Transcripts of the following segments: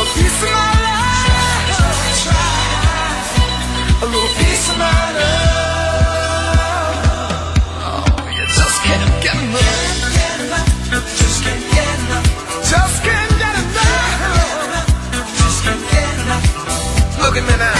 A little piece of my love. Oh, you just can't get enough. Just can't get enough. Just can't get enough. Look at me now.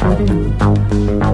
Música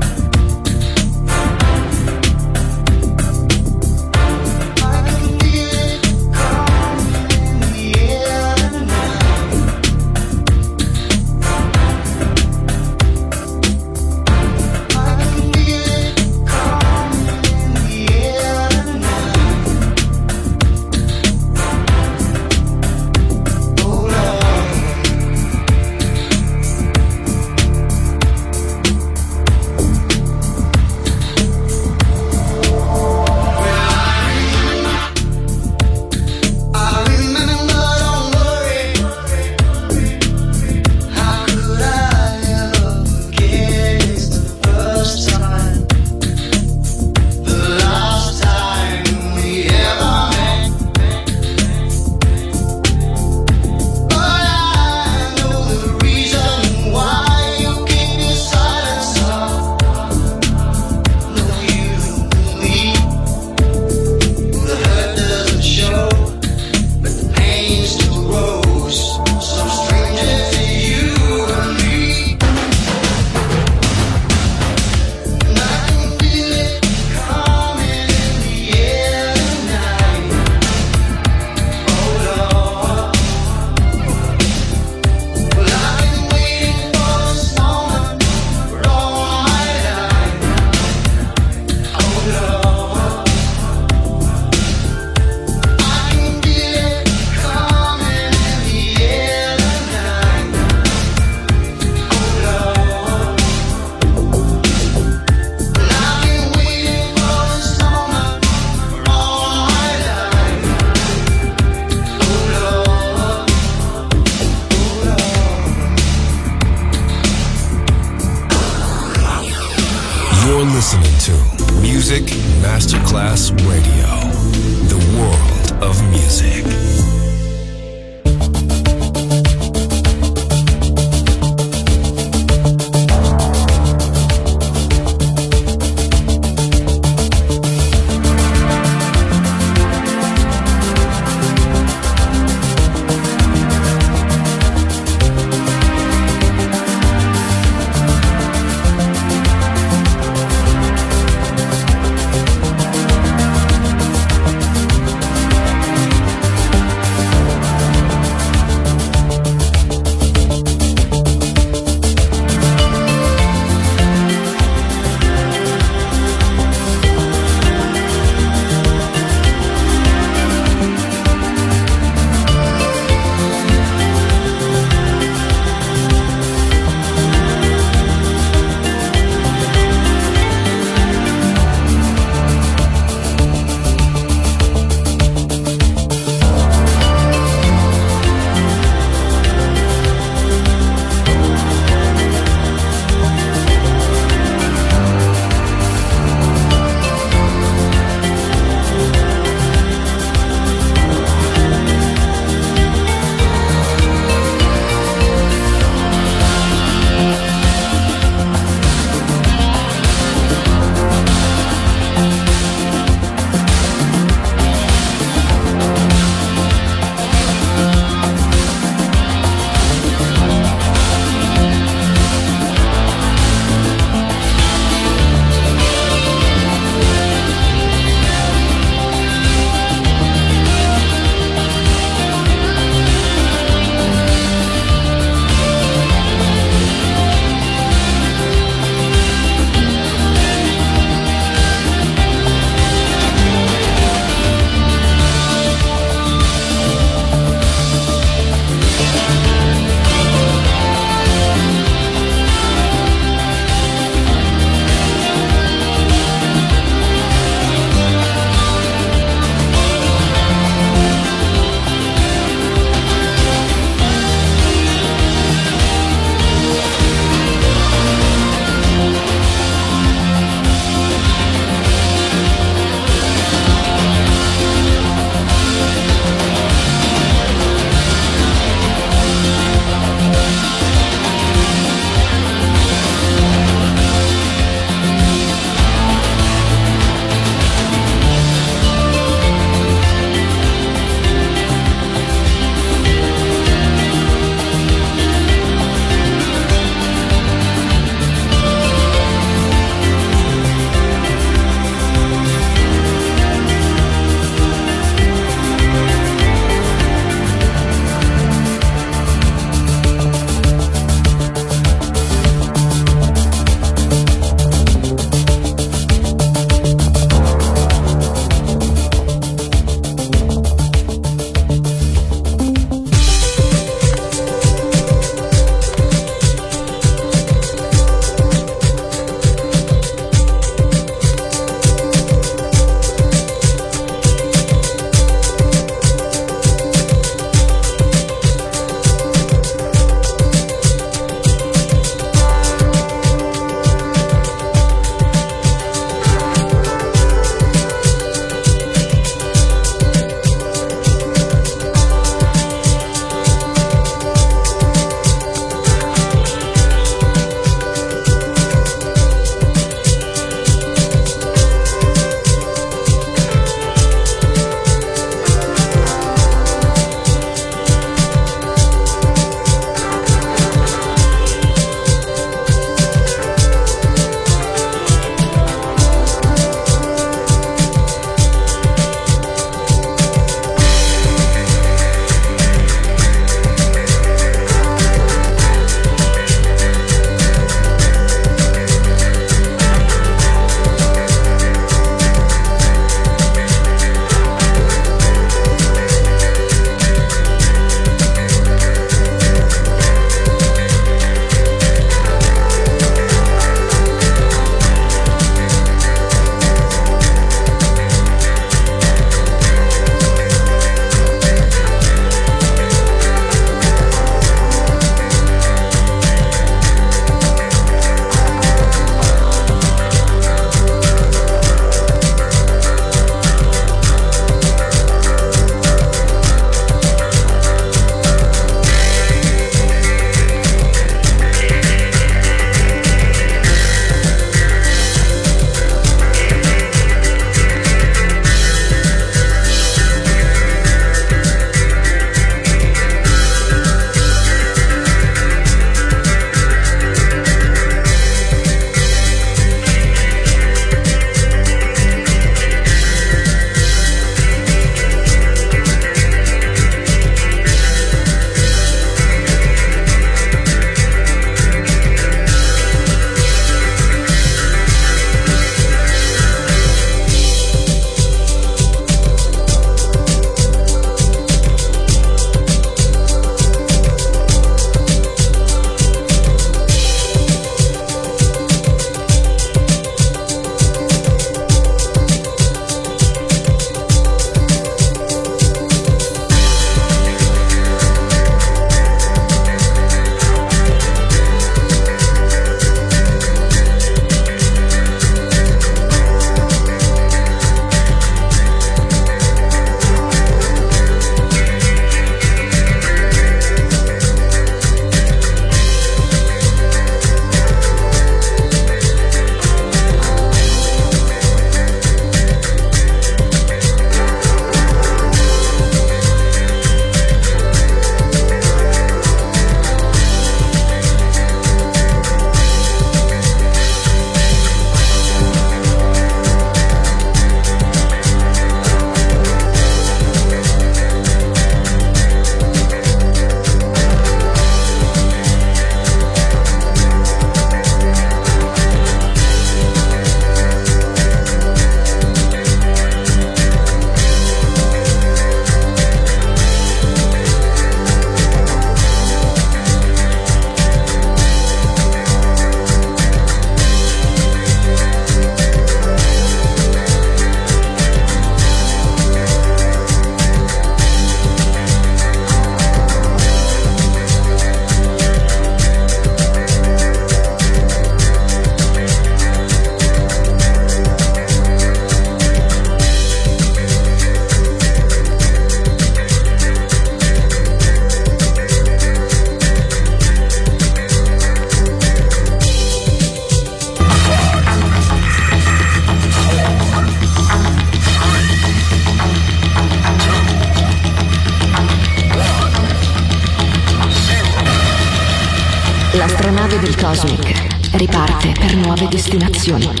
conexión.